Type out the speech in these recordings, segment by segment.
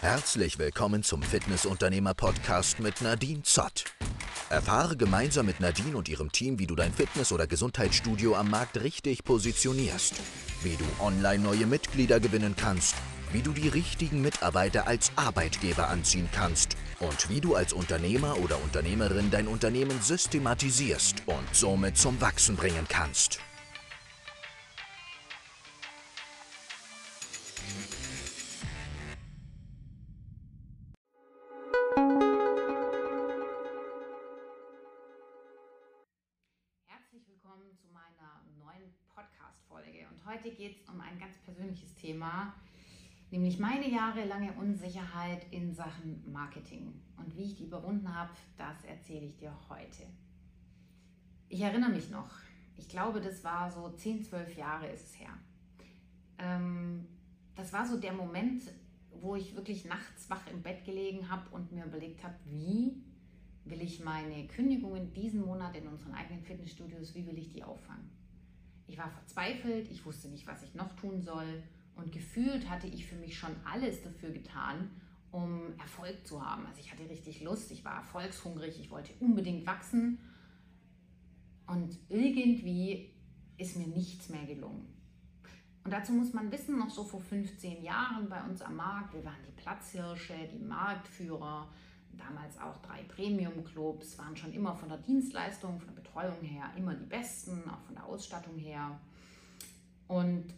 Herzlich willkommen zum Fitnessunternehmer-Podcast mit Nadine Zott. Erfahre gemeinsam mit Nadine und ihrem Team, wie du dein Fitness- oder Gesundheitsstudio am Markt richtig positionierst, wie du online neue Mitglieder gewinnen kannst, wie du die richtigen Mitarbeiter als Arbeitgeber anziehen kannst und wie du als Unternehmer oder Unternehmerin dein Unternehmen systematisierst und somit zum Wachsen bringen kannst. Zu meiner neuen Podcast-Folge. Und heute geht es um ein ganz persönliches Thema, nämlich meine jahrelange Unsicherheit in Sachen Marketing. Und wie ich die überwunden habe, das erzähle ich dir heute. Ich erinnere mich noch, ich glaube, das war so 10, 12 Jahre ist es her. Ähm, das war so der Moment, wo ich wirklich nachts wach im Bett gelegen habe und mir überlegt habe, wie will ich meine Kündigungen diesen Monat in unseren eigenen Fitnessstudios, wie will ich die auffangen? Ich war verzweifelt, ich wusste nicht, was ich noch tun soll und gefühlt hatte ich für mich schon alles dafür getan, um Erfolg zu haben. Also ich hatte richtig Lust, ich war erfolgshungrig, ich wollte unbedingt wachsen und irgendwie ist mir nichts mehr gelungen. Und dazu muss man wissen, noch so vor 15 Jahren bei uns am Markt, wir waren die Platzhirsche, die Marktführer, damals auch drei Premium-Clubs, waren schon immer von der Dienstleistung, von der Betreuung her immer die besten, auch von der Ausstattung her. Und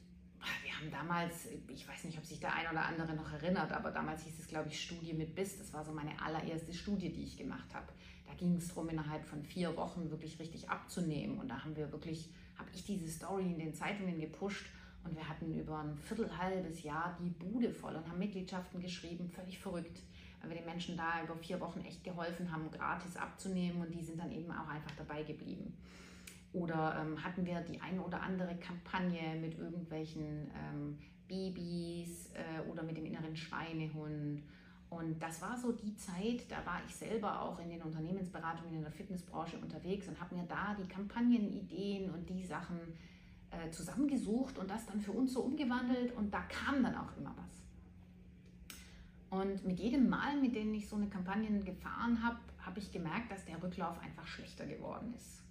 wir haben damals, ich weiß nicht, ob sich der ein oder andere noch erinnert, aber damals hieß es, glaube ich, Studie mit BIS. Das war so meine allererste Studie, die ich gemacht habe. Da ging es darum, innerhalb von vier Wochen wirklich richtig abzunehmen. Und da haben wir wirklich, habe ich diese Story in den Zeitungen gepusht und wir hatten über ein Viertel, halbes Jahr die Bude voll und haben Mitgliedschaften geschrieben, völlig verrückt weil wir den Menschen da über vier Wochen echt geholfen haben, gratis abzunehmen und die sind dann eben auch einfach dabei geblieben. Oder ähm, hatten wir die eine oder andere Kampagne mit irgendwelchen ähm, Babys äh, oder mit dem inneren Schweinehund. Und das war so die Zeit, da war ich selber auch in den Unternehmensberatungen in der Fitnessbranche unterwegs und habe mir da die Kampagnenideen und die Sachen äh, zusammengesucht und das dann für uns so umgewandelt und da kam dann auch immer was. Und mit jedem Mal, mit dem ich so eine Kampagne gefahren habe, habe ich gemerkt, dass der Rücklauf einfach schlechter geworden ist.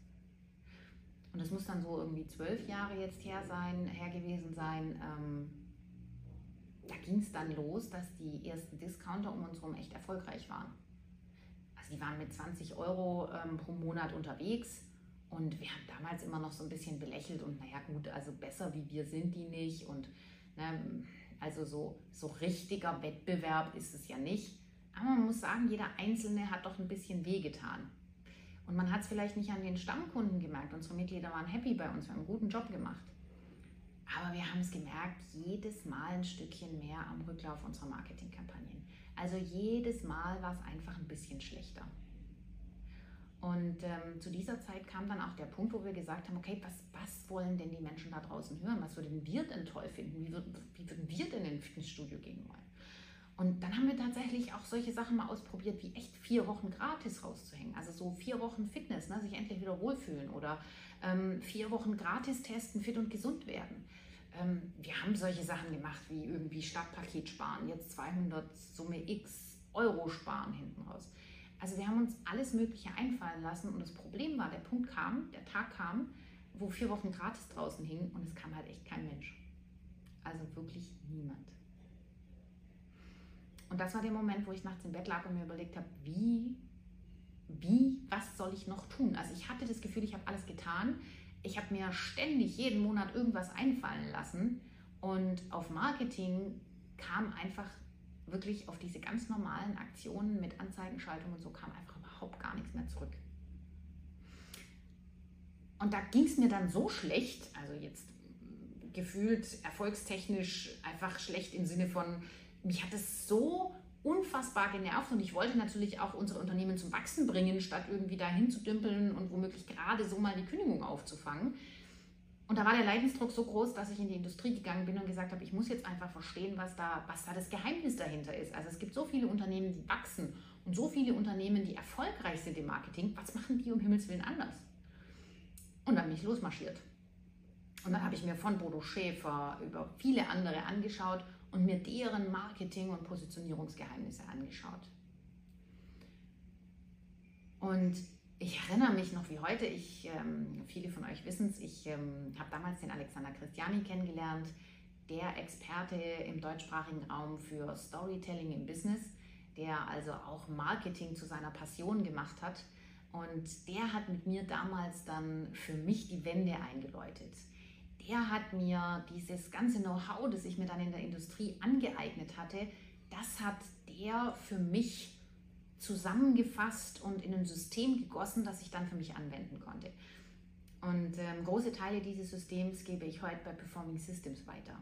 Und das muss dann so irgendwie zwölf Jahre jetzt her sein, her gewesen sein. Ähm, da ging es dann los, dass die ersten Discounter um uns herum echt erfolgreich waren. Also die waren mit 20 Euro ähm, pro Monat unterwegs und wir haben damals immer noch so ein bisschen belächelt und naja gut, also besser wie wir sind die nicht und ne, also so, so richtiger Wettbewerb ist es ja nicht. Aber man muss sagen, jeder Einzelne hat doch ein bisschen wehgetan. Und man hat es vielleicht nicht an den Stammkunden gemerkt. Unsere Mitglieder waren happy bei uns, wir haben einen guten Job gemacht. Aber wir haben es gemerkt, jedes Mal ein Stückchen mehr am Rücklauf unserer Marketingkampagnen. Also jedes Mal war es einfach ein bisschen schlechter. Und ähm, zu dieser Zeit kam dann auch der Punkt, wo wir gesagt haben, okay, was, was wollen denn die Menschen da draußen hören? Was würden wir denn toll finden? Wie, würden, wie würden wir denn in ein Fitnessstudio gehen wollen? Und dann haben wir tatsächlich auch solche Sachen mal ausprobiert, wie echt vier Wochen gratis rauszuhängen. Also so vier Wochen Fitness, ne, sich endlich wieder wohlfühlen oder ähm, vier Wochen gratis testen, fit und gesund werden. Ähm, wir haben solche Sachen gemacht, wie irgendwie Stadtpaket sparen, jetzt 200 Summe X Euro sparen hinten raus. Also wir haben uns alles Mögliche einfallen lassen und das Problem war, der Punkt kam, der Tag kam, wo vier Wochen gratis draußen hing und es kam halt echt kein Mensch. Also wirklich niemand. Und das war der Moment, wo ich nachts im Bett lag und mir überlegt habe, wie, wie, was soll ich noch tun? Also ich hatte das Gefühl, ich habe alles getan. Ich habe mir ständig jeden Monat irgendwas einfallen lassen und auf Marketing kam einfach wirklich auf diese ganz normalen Aktionen mit Anzeigenschaltung und so kam einfach überhaupt gar nichts mehr zurück. Und da ging es mir dann so schlecht, also jetzt gefühlt erfolgstechnisch einfach schlecht im Sinne von, mich hat es so unfassbar genervt und ich wollte natürlich auch unsere Unternehmen zum Wachsen bringen, statt irgendwie dahin zu dümpeln und womöglich gerade so mal die Kündigung aufzufangen. Und da war der Leidensdruck so groß, dass ich in die Industrie gegangen bin und gesagt habe, ich muss jetzt einfach verstehen, was da, was da das Geheimnis dahinter ist. Also es gibt so viele Unternehmen, die wachsen und so viele Unternehmen, die erfolgreich sind im Marketing. Was machen die um Himmels Willen anders? Und dann bin ich losmarschiert. Und dann habe ich mir von Bodo Schäfer über viele andere angeschaut und mir deren Marketing- und Positionierungsgeheimnisse angeschaut. Und ich erinnere mich noch wie heute, ich, ähm, viele von euch wissen es, ich ähm, habe damals den Alexander Christiani kennengelernt, der Experte im deutschsprachigen Raum für Storytelling im Business, der also auch Marketing zu seiner Passion gemacht hat. Und der hat mit mir damals dann für mich die Wende eingeläutet. Der hat mir dieses ganze Know-how, das ich mir dann in der Industrie angeeignet hatte, das hat der für mich zusammengefasst und in ein System gegossen, das ich dann für mich anwenden konnte. Und ähm, große Teile dieses Systems gebe ich heute bei Performing Systems weiter.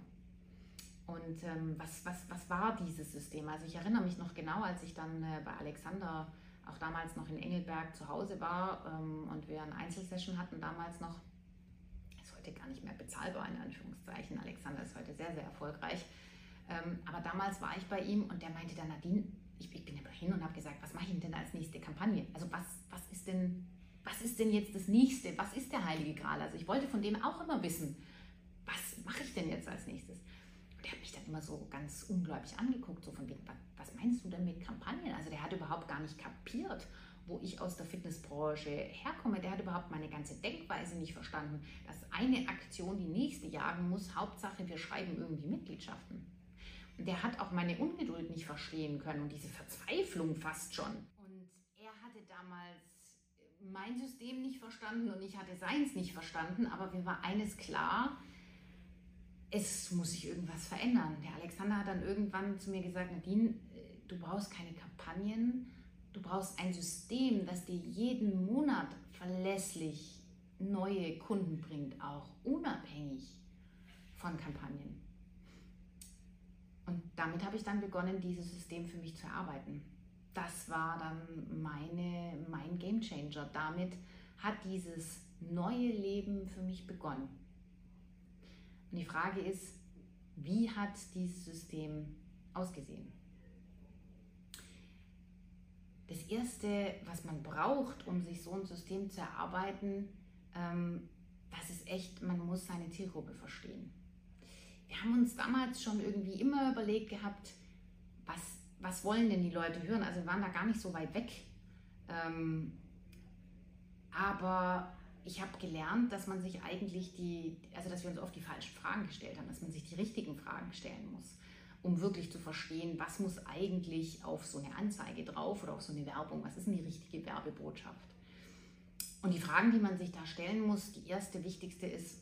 Und ähm, was, was, was war dieses System? Also ich erinnere mich noch genau, als ich dann äh, bei Alexander auch damals noch in Engelberg zu Hause war ähm, und wir eine Einzelsession hatten damals noch. Ist heute gar nicht mehr bezahlbar, in Anführungszeichen. Alexander ist heute sehr, sehr erfolgreich. Ähm, aber damals war ich bei ihm und der meinte dann, Nadine, ich, ich bin aber hin und habe gesagt, was mache ich denn als nächste Kampagne? Also was, was ist denn, was ist denn jetzt das nächste? Was ist der Heilige Gral? Also ich wollte von dem auch immer wissen, was mache ich denn jetzt als nächstes? Und der hat mich dann immer so ganz ungläubig angeguckt, so von wegen, was, was meinst du denn mit Kampagnen? Also der hat überhaupt gar nicht kapiert, wo ich aus der Fitnessbranche herkomme. Der hat überhaupt meine ganze Denkweise nicht verstanden, dass eine Aktion die nächste jagen muss. Hauptsache, wir schreiben irgendwie Mitgliedschaften der hat auch meine Ungeduld nicht verstehen können und diese Verzweiflung fast schon. Und er hatte damals mein System nicht verstanden und ich hatte seins nicht verstanden, aber mir war eines klar, es muss sich irgendwas verändern. Der Alexander hat dann irgendwann zu mir gesagt, Nadine, du brauchst keine Kampagnen, du brauchst ein System, das dir jeden Monat verlässlich neue Kunden bringt, auch unabhängig von Kampagnen. Und damit habe ich dann begonnen, dieses System für mich zu erarbeiten. Das war dann meine, mein Game Changer. Damit hat dieses neue Leben für mich begonnen. Und die Frage ist, wie hat dieses System ausgesehen? Das Erste, was man braucht, um sich so ein System zu erarbeiten, ähm, das ist echt, man muss seine Zielgruppe verstehen wir haben uns damals schon irgendwie immer überlegt gehabt, was, was wollen denn die Leute hören? Also wir waren da gar nicht so weit weg. Ähm, aber ich habe gelernt, dass man sich eigentlich die, also dass wir uns oft die falschen Fragen gestellt haben, dass man sich die richtigen Fragen stellen muss, um wirklich zu verstehen, was muss eigentlich auf so eine Anzeige drauf oder auf so eine Werbung, was ist denn die richtige Werbebotschaft? Und die Fragen, die man sich da stellen muss, die erste wichtigste ist,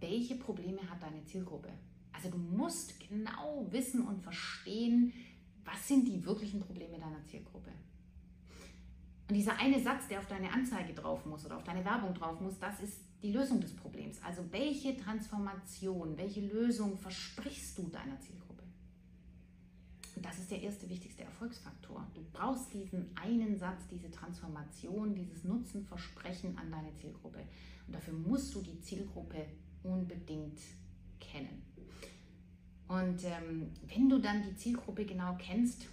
welche Probleme hat deine Zielgruppe? Also du musst genau wissen und verstehen, was sind die wirklichen Probleme deiner Zielgruppe. Und dieser eine Satz, der auf deine Anzeige drauf muss oder auf deine Werbung drauf muss, das ist die Lösung des Problems. Also welche Transformation, welche Lösung versprichst du deiner Zielgruppe? Und das ist der erste wichtigste Erfolgsfaktor. Du brauchst diesen einen Satz, diese Transformation, dieses Nutzenversprechen an deine Zielgruppe. Und dafür musst du die Zielgruppe unbedingt kennen. Und ähm, wenn du dann die Zielgruppe genau kennst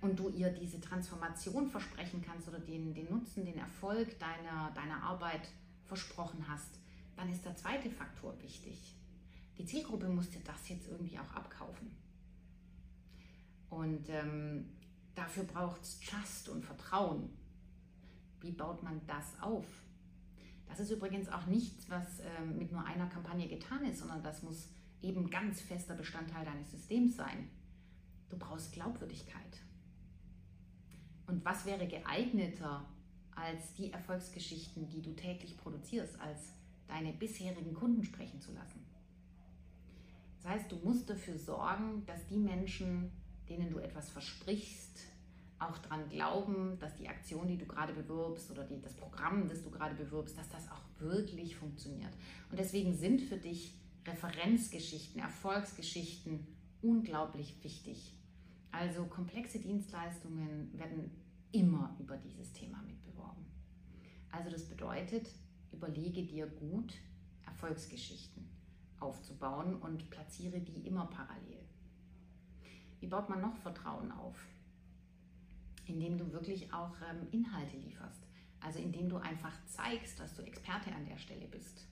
und du ihr diese Transformation versprechen kannst oder den, den Nutzen, den Erfolg deiner, deiner Arbeit versprochen hast, dann ist der zweite Faktor wichtig. Die Zielgruppe muss dir das jetzt irgendwie auch abkaufen. Und ähm, dafür braucht es Trust und Vertrauen. Wie baut man das auf? Das ist übrigens auch nichts, was ähm, mit nur einer Kampagne getan ist, sondern das muss eben ganz fester Bestandteil deines Systems sein. Du brauchst Glaubwürdigkeit. Und was wäre geeigneter als die Erfolgsgeschichten, die du täglich produzierst, als deine bisherigen Kunden sprechen zu lassen? Das heißt, du musst dafür sorgen, dass die Menschen, denen du etwas versprichst, auch daran glauben, dass die Aktion, die du gerade bewirbst oder die, das Programm, das du gerade bewirbst, dass das auch wirklich funktioniert. Und deswegen sind für dich Referenzgeschichten, Erfolgsgeschichten unglaublich wichtig. Also komplexe Dienstleistungen werden immer über dieses Thema mitbeworben. Also das bedeutet, überlege dir gut Erfolgsgeschichten aufzubauen und platziere die immer parallel. Wie baut man noch Vertrauen auf? Indem du wirklich auch ähm, Inhalte lieferst. Also indem du einfach zeigst, dass du Experte an der Stelle bist.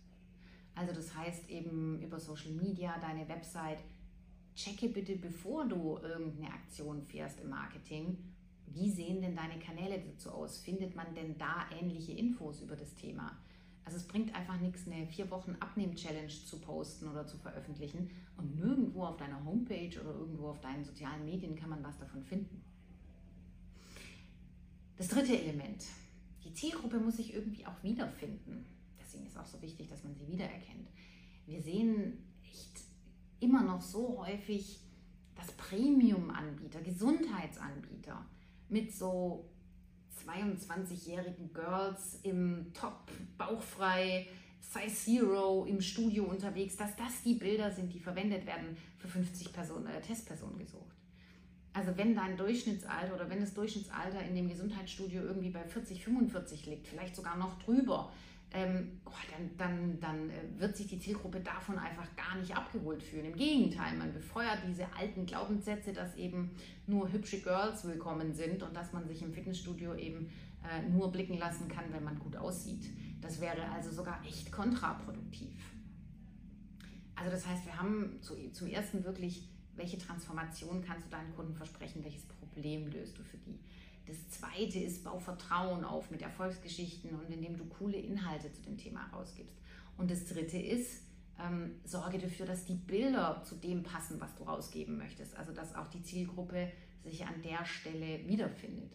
Also das heißt eben über Social Media, deine Website, checke bitte, bevor du irgendeine Aktion fährst im Marketing, wie sehen denn deine Kanäle dazu aus? Findet man denn da ähnliche Infos über das Thema? Also es bringt einfach nichts, eine vier Wochen Abnehm-Challenge zu posten oder zu veröffentlichen und nirgendwo auf deiner Homepage oder irgendwo auf deinen sozialen Medien kann man was davon finden. Das dritte Element. Die Zielgruppe muss sich irgendwie auch wiederfinden. Deswegen ist es auch so wichtig, dass man sie wiedererkennt. Wir sehen echt immer noch so häufig, dass Premium-Anbieter, Gesundheitsanbieter mit so 22-jährigen Girls im Top, bauchfrei, Size Zero im Studio unterwegs, dass das die Bilder sind, die verwendet werden für 50 Personen, äh, Testpersonen gesucht. Also wenn dein Durchschnittsalter oder wenn das Durchschnittsalter in dem Gesundheitsstudio irgendwie bei 40, 45 liegt, vielleicht sogar noch drüber, ähm, oh, dann, dann, dann äh, wird sich die Zielgruppe davon einfach gar nicht abgeholt fühlen. Im Gegenteil, man befeuert diese alten Glaubenssätze, dass eben nur hübsche Girls willkommen sind und dass man sich im Fitnessstudio eben äh, nur blicken lassen kann, wenn man gut aussieht. Das wäre also sogar echt kontraproduktiv. Also das heißt, wir haben zu, zum ersten wirklich, welche Transformation kannst du deinen Kunden versprechen, welches Problem löst du für die? Das zweite ist, bau Vertrauen auf mit Erfolgsgeschichten und indem du coole Inhalte zu dem Thema rausgibst. Und das dritte ist, ähm, sorge dafür, dass die Bilder zu dem passen, was du rausgeben möchtest. Also dass auch die Zielgruppe sich an der Stelle wiederfindet.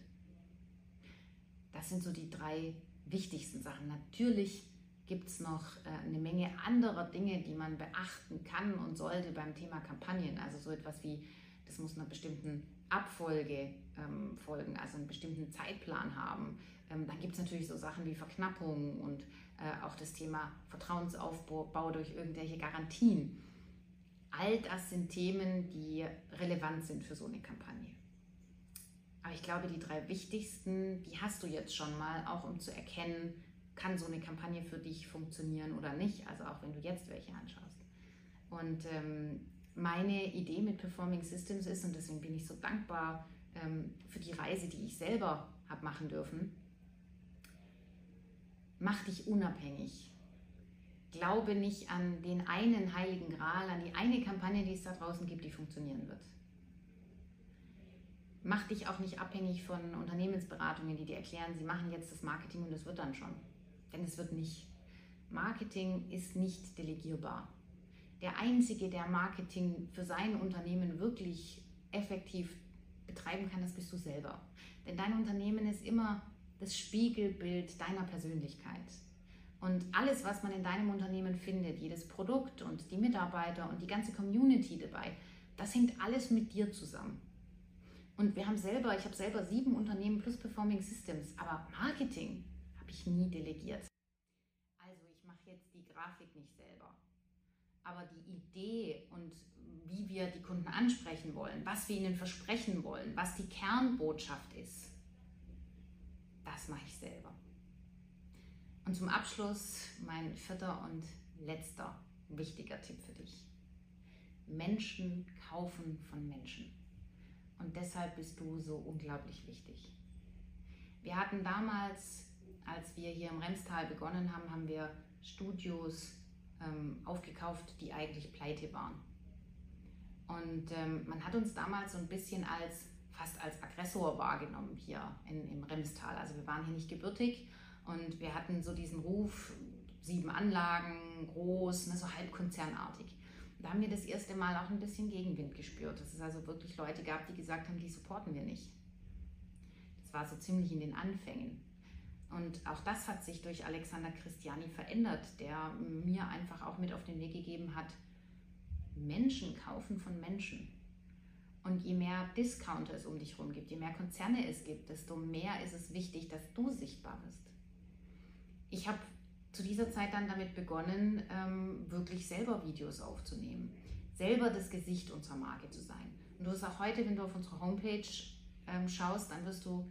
Das sind so die drei wichtigsten Sachen. Natürlich gibt es noch äh, eine Menge anderer Dinge, die man beachten kann und sollte beim Thema Kampagnen. Also so etwas wie, das muss einer bestimmten Abfolge ähm, folgen, also einen bestimmten Zeitplan haben. Ähm, dann gibt es natürlich so Sachen wie Verknappung und äh, auch das Thema Vertrauensaufbau durch irgendwelche Garantien. All das sind Themen, die relevant sind für so eine Kampagne. Aber ich glaube, die drei wichtigsten, die hast du jetzt schon mal, auch um zu erkennen, kann so eine Kampagne für dich funktionieren oder nicht. Also auch wenn du jetzt welche anschaust. Und ähm, meine Idee mit Performing Systems ist, und deswegen bin ich so dankbar ähm, für die Reise, die ich selber habe machen dürfen, mach dich unabhängig. Glaube nicht an den einen heiligen Gral, an die eine Kampagne, die es da draußen gibt, die funktionieren wird. Mach dich auch nicht abhängig von Unternehmensberatungen, die dir erklären, sie machen jetzt das Marketing und es wird dann schon. Denn es wird nicht. Marketing ist nicht delegierbar der Einzige, der Marketing für sein Unternehmen wirklich effektiv betreiben kann, das bist du selber. Denn dein Unternehmen ist immer das Spiegelbild deiner Persönlichkeit. Und alles, was man in deinem Unternehmen findet, jedes Produkt und die Mitarbeiter und die ganze Community dabei, das hängt alles mit dir zusammen. Und wir haben selber, ich habe selber sieben Unternehmen plus Performing Systems, aber Marketing habe ich nie delegiert. Also ich mache jetzt die Grafik nicht selber aber die Idee und wie wir die Kunden ansprechen wollen, was wir ihnen versprechen wollen, was die Kernbotschaft ist, das mache ich selber. Und zum Abschluss mein vierter und letzter wichtiger Tipp für dich. Menschen kaufen von Menschen. Und deshalb bist du so unglaublich wichtig. Wir hatten damals, als wir hier im Remstal begonnen haben, haben wir Studios ähm, aufgekauft, die eigentlich pleite waren. Und ähm, man hat uns damals so ein bisschen als fast als Aggressor wahrgenommen hier in, im Remstal. Also wir waren hier nicht gebürtig und wir hatten so diesen Ruf, sieben Anlagen, groß, ne, so halbkonzernartig. Da haben wir das erste Mal auch ein bisschen Gegenwind gespürt, dass es also wirklich Leute gab, die gesagt haben, die supporten wir nicht. Das war so ziemlich in den Anfängen. Und auch das hat sich durch Alexander Christiani verändert, der mir einfach auch mit auf den Weg gegeben hat, Menschen kaufen von Menschen. Und je mehr Discounter es um dich herum gibt, je mehr Konzerne es gibt, desto mehr ist es wichtig, dass du sichtbar bist. Ich habe zu dieser Zeit dann damit begonnen, ähm, wirklich selber Videos aufzunehmen, selber das Gesicht unserer Marke zu sein. Und du wirst auch heute, wenn du auf unsere Homepage ähm, schaust, dann wirst du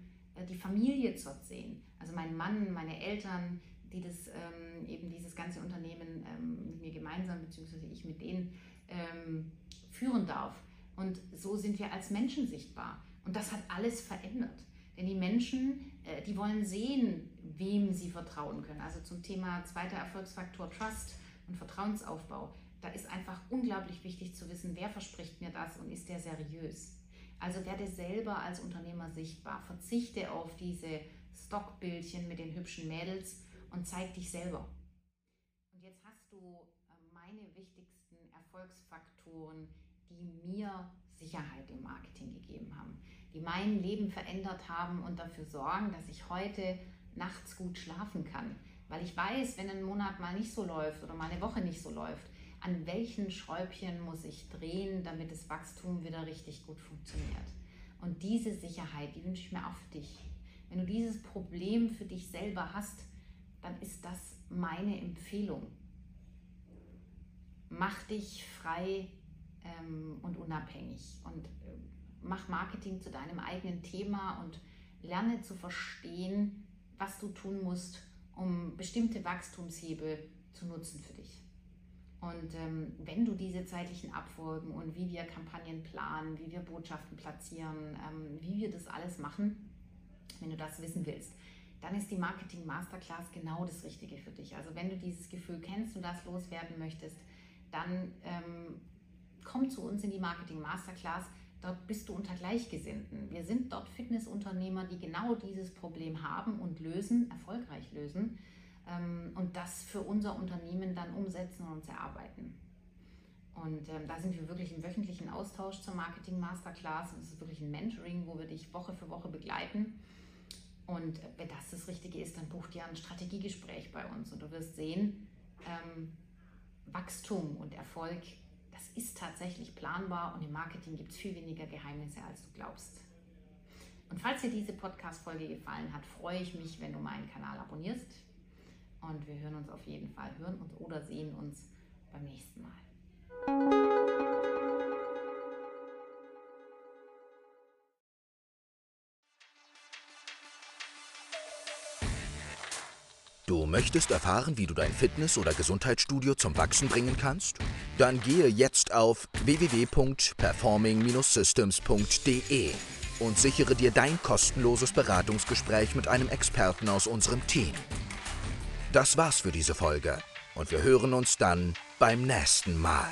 die Familie dort sehen. Also mein Mann, meine Eltern, die das ähm, eben dieses ganze Unternehmen ähm, mit mir gemeinsam, beziehungsweise ich mit denen ähm, führen darf. Und so sind wir als Menschen sichtbar. Und das hat alles verändert. Denn die Menschen, äh, die wollen sehen, wem sie vertrauen können. Also zum Thema zweiter Erfolgsfaktor Trust und Vertrauensaufbau. da ist einfach unglaublich wichtig zu wissen, wer verspricht mir das und ist der seriös. Also werde selber als Unternehmer sichtbar. Verzichte auf diese Stockbildchen mit den hübschen Mädels und zeig dich selber. Und jetzt hast du äh, meine wichtigsten Erfolgsfaktoren, die mir Sicherheit im Marketing gegeben haben, die mein Leben verändert haben und dafür sorgen, dass ich heute nachts gut schlafen kann. Weil ich weiß, wenn ein Monat mal nicht so läuft oder mal eine Woche nicht so läuft, an welchen Schräubchen muss ich drehen, damit das Wachstum wieder richtig gut funktioniert. Und diese Sicherheit, die wünsche ich mir auch für dich. Wenn du dieses Problem für dich selber hast, dann ist das meine Empfehlung. Mach dich frei ähm, und unabhängig und äh, mach Marketing zu deinem eigenen Thema und lerne zu verstehen, was du tun musst, um bestimmte Wachstumshebel zu nutzen für dich. Und ähm, wenn du diese zeitlichen Abfolgen und wie wir Kampagnen planen, wie wir Botschaften platzieren, ähm, wie wir das alles machen, wenn du das wissen willst, dann ist die Marketing Masterclass genau das Richtige für dich. Also wenn du dieses Gefühl kennst und das loswerden möchtest, dann ähm, komm zu uns in die Marketing Masterclass. Dort bist du unter Gleichgesinnten. Wir sind dort Fitnessunternehmer, die genau dieses Problem haben und lösen, erfolgreich lösen und das für unser Unternehmen dann umsetzen und uns erarbeiten. Und ähm, da sind wir wirklich im wöchentlichen Austausch zur Marketing Masterclass. Und es ist wirklich ein Mentoring, wo wir dich Woche für Woche begleiten. Und wenn das das Richtige ist, dann buch dir ein Strategiegespräch bei uns und du wirst sehen, ähm, Wachstum und Erfolg, das ist tatsächlich planbar und im Marketing gibt es viel weniger Geheimnisse, als du glaubst. Und falls dir diese Podcast-Folge gefallen hat, freue ich mich, wenn du meinen Kanal abonnierst. Und wir hören uns auf jeden Fall, hören uns oder sehen uns beim nächsten Mal. Du möchtest erfahren, wie du dein Fitness- oder Gesundheitsstudio zum Wachsen bringen kannst? Dann gehe jetzt auf www.performing-systems.de und sichere dir dein kostenloses Beratungsgespräch mit einem Experten aus unserem Team. Das war's für diese Folge und wir hören uns dann beim nächsten Mal.